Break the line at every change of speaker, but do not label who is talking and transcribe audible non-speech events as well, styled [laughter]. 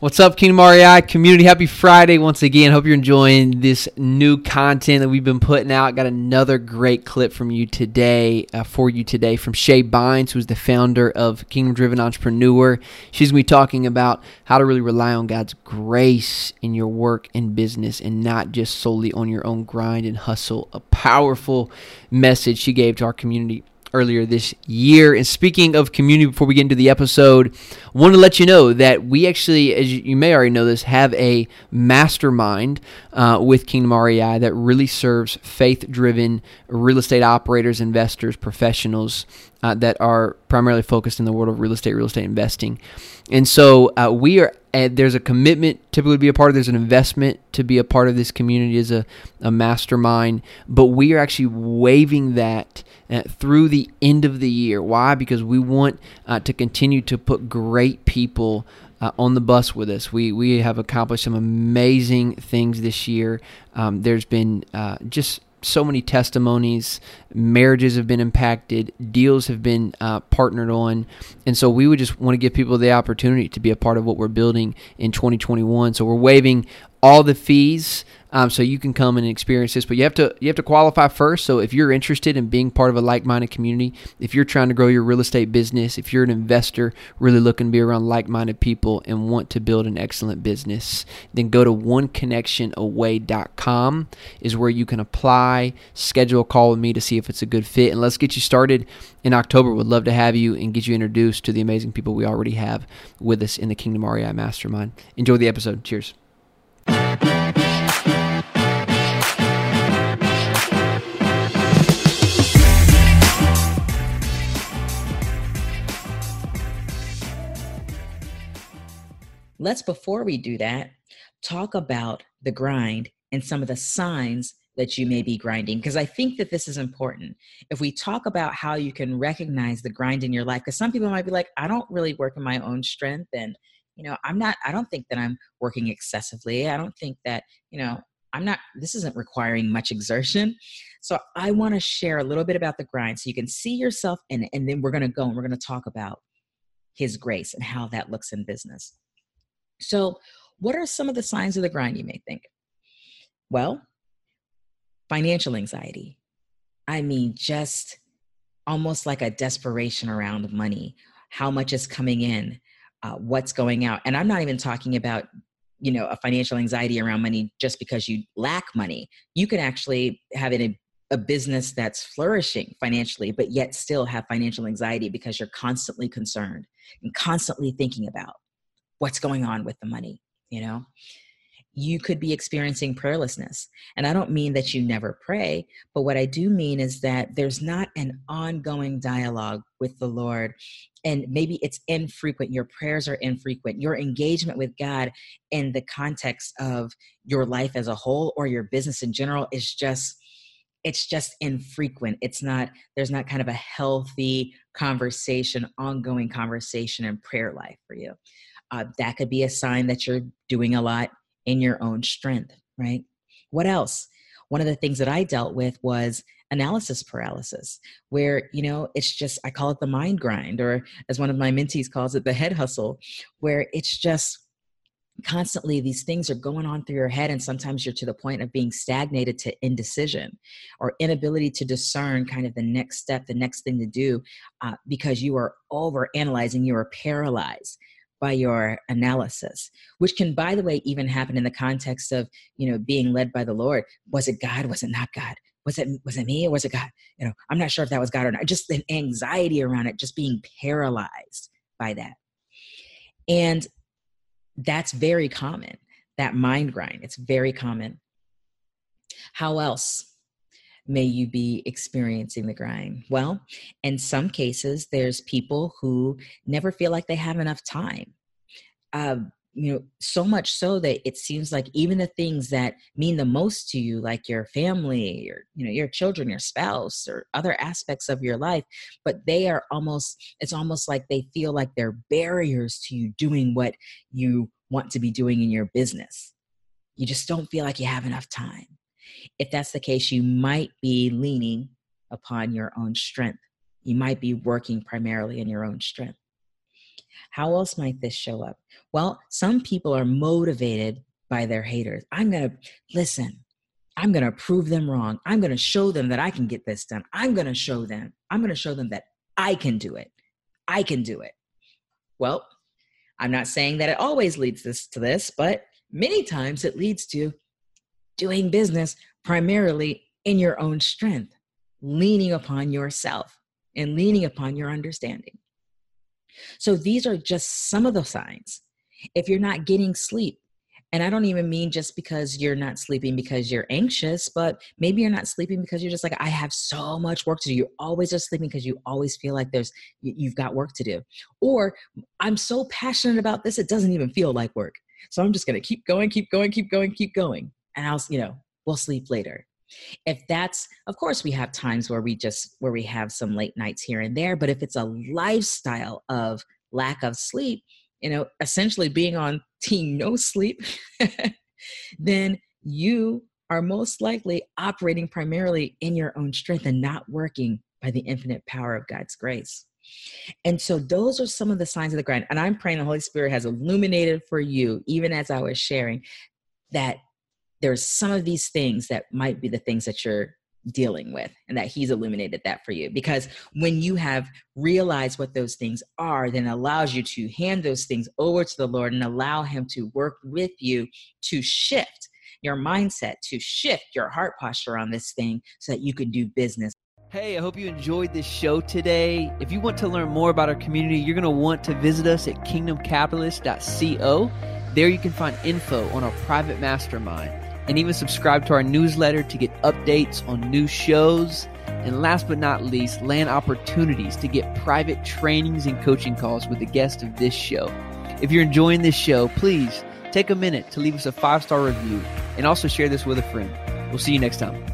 What's up, Kingdom REI community? Happy Friday once again. Hope you're enjoying this new content that we've been putting out. Got another great clip from you today, uh, for you today, from Shae Bynes, who's the founder of Kingdom Driven Entrepreneur. She's going to be talking about how to really rely on God's grace in your work and business and not just solely on your own grind and hustle. A powerful message she gave to our community earlier this year. And speaking of community, before we get into the episode, want to let you know that we actually, as you may already know this, have a mastermind uh, with Kingdom REI that really serves faith driven real estate operators, investors, professionals uh, that are primarily focused in the world of real estate, real estate investing. And so uh, we are, uh, there's a commitment typically to be a part of, there's an investment to be a part of this community as a, a mastermind, but we are actually waiving that uh, through the end of the year. Why? Because we want uh, to continue to put great people uh, on the bus with us. We we have accomplished some amazing things this year. Um, there's been uh, just so many testimonies. Marriages have been impacted. Deals have been uh, partnered on, and so we would just want to give people the opportunity to be a part of what we're building in 2021. So we're waiving all the fees um, so you can come and experience this. But you have to you have to qualify first. So if you're interested in being part of a like-minded community, if you're trying to grow your real estate business, if you're an investor really looking to be around like-minded people and want to build an excellent business, then go to oneconnectionaway.com is where you can apply, schedule a call with me to see if it's a good fit, and let's get you started in October. Would love to have you and get you introduced to the amazing people we already have with us in the Kingdom REI Mastermind. Enjoy the episode. Cheers.
Let's before we do that talk about the grind and some of the signs that you may be grinding because i think that this is important. If we talk about how you can recognize the grind in your life because some people might be like i don't really work in my own strength and you know i'm not i don't think that i'm working excessively. I don't think that you know i'm not this isn't requiring much exertion. So i want to share a little bit about the grind so you can see yourself and and then we're going to go and we're going to talk about his grace and how that looks in business so, what are some of the signs of the grind you may think? Well, financial anxiety. I mean, just almost like a desperation around money. How much is coming in? Uh, what's going out? And I'm not even talking about you know a financial anxiety around money just because you lack money you can actually have a, a business that's flourishing financially but yet still have financial anxiety because you're constantly concerned and constantly thinking about what's going on with the money, you know? You could be experiencing prayerlessness. And I don't mean that you never pray, but what I do mean is that there's not an ongoing dialogue with the Lord. And maybe it's infrequent. Your prayers are infrequent. Your engagement with God in the context of your life as a whole or your business in general is just it's just infrequent it's not there's not kind of a healthy conversation ongoing conversation and prayer life for you uh, that could be a sign that you're doing a lot in your own strength, right? What else? One of the things that I dealt with was analysis paralysis, where, you know, it's just, I call it the mind grind, or as one of my mentees calls it, the head hustle, where it's just constantly these things are going on through your head and sometimes you're to the point of being stagnated to indecision or inability to discern kind of the next step the next thing to do uh, because you are over analyzing you are paralyzed by your analysis which can by the way even happen in the context of you know being led by the lord. Was it god? Was it not god? Was it was it me or was it god? You know i'm not sure if that was god or not. Just an anxiety around it just being paralyzed by that. And that's very common that mind grind. It's very common. How else may you be experiencing the grind? Well, in some cases, there's people who never feel like they have enough time. Uh, you know, so much so that it seems like even the things that mean the most to you, like your family, your you know, your children, your spouse, or other aspects of your life, but they are almost it's almost like they feel like they're barriers to you doing what you want to be doing in your business. You just don't feel like you have enough time. If that's the case, you might be leaning upon your own strength. You might be working primarily in your own strength. How else might this show up? Well, some people are motivated by their haters. I'm going to listen. I'm going to prove them wrong. I'm going to show them that I can get this done. I'm going to show them. I'm going to show them that I can do it. I can do it. Well, I'm not saying that it always leads this to this, but many times it leads to doing business primarily in your own strength, leaning upon yourself and leaning upon your understanding. So these are just some of the signs. If you're not getting sleep, and I don't even mean just because you're not sleeping because you're anxious, but maybe you're not sleeping because you're just like, I have so much work to do. You're always just sleeping because you always feel like there's, you've got work to do. Or I'm so passionate about this, it doesn't even feel like work. So I'm just going to keep going, keep going, keep going, keep going. And I'll, you know, we'll sleep later. If that's, of course, we have times where we just, where we have some late nights here and there, but if it's a lifestyle of lack of sleep, you know, essentially being on [laughs] team no sleep, [laughs] then you are most likely operating primarily in your own strength and not working by the infinite power of God's grace. And so those are some of the signs of the grind. And I'm praying the Holy Spirit has illuminated for you, even as I was sharing, that there's some of these things that might be the things that you're dealing with and that he's illuminated that for you because when you have realized what those things are then allows you to hand those things over to the lord and allow him to work with you to shift your mindset to shift your heart posture on this thing so that you can do business
Hey, I hope you enjoyed this show today. If you want to learn more about our community, you're going to want to visit us at kingdomcapitalist.co. There you can find info on our private mastermind and even subscribe to our newsletter to get updates on new shows. And last but not least, land opportunities to get private trainings and coaching calls with the guest of this show. If you're enjoying this show, please take a minute to leave us a five star review and also share this with a friend. We'll see you next time.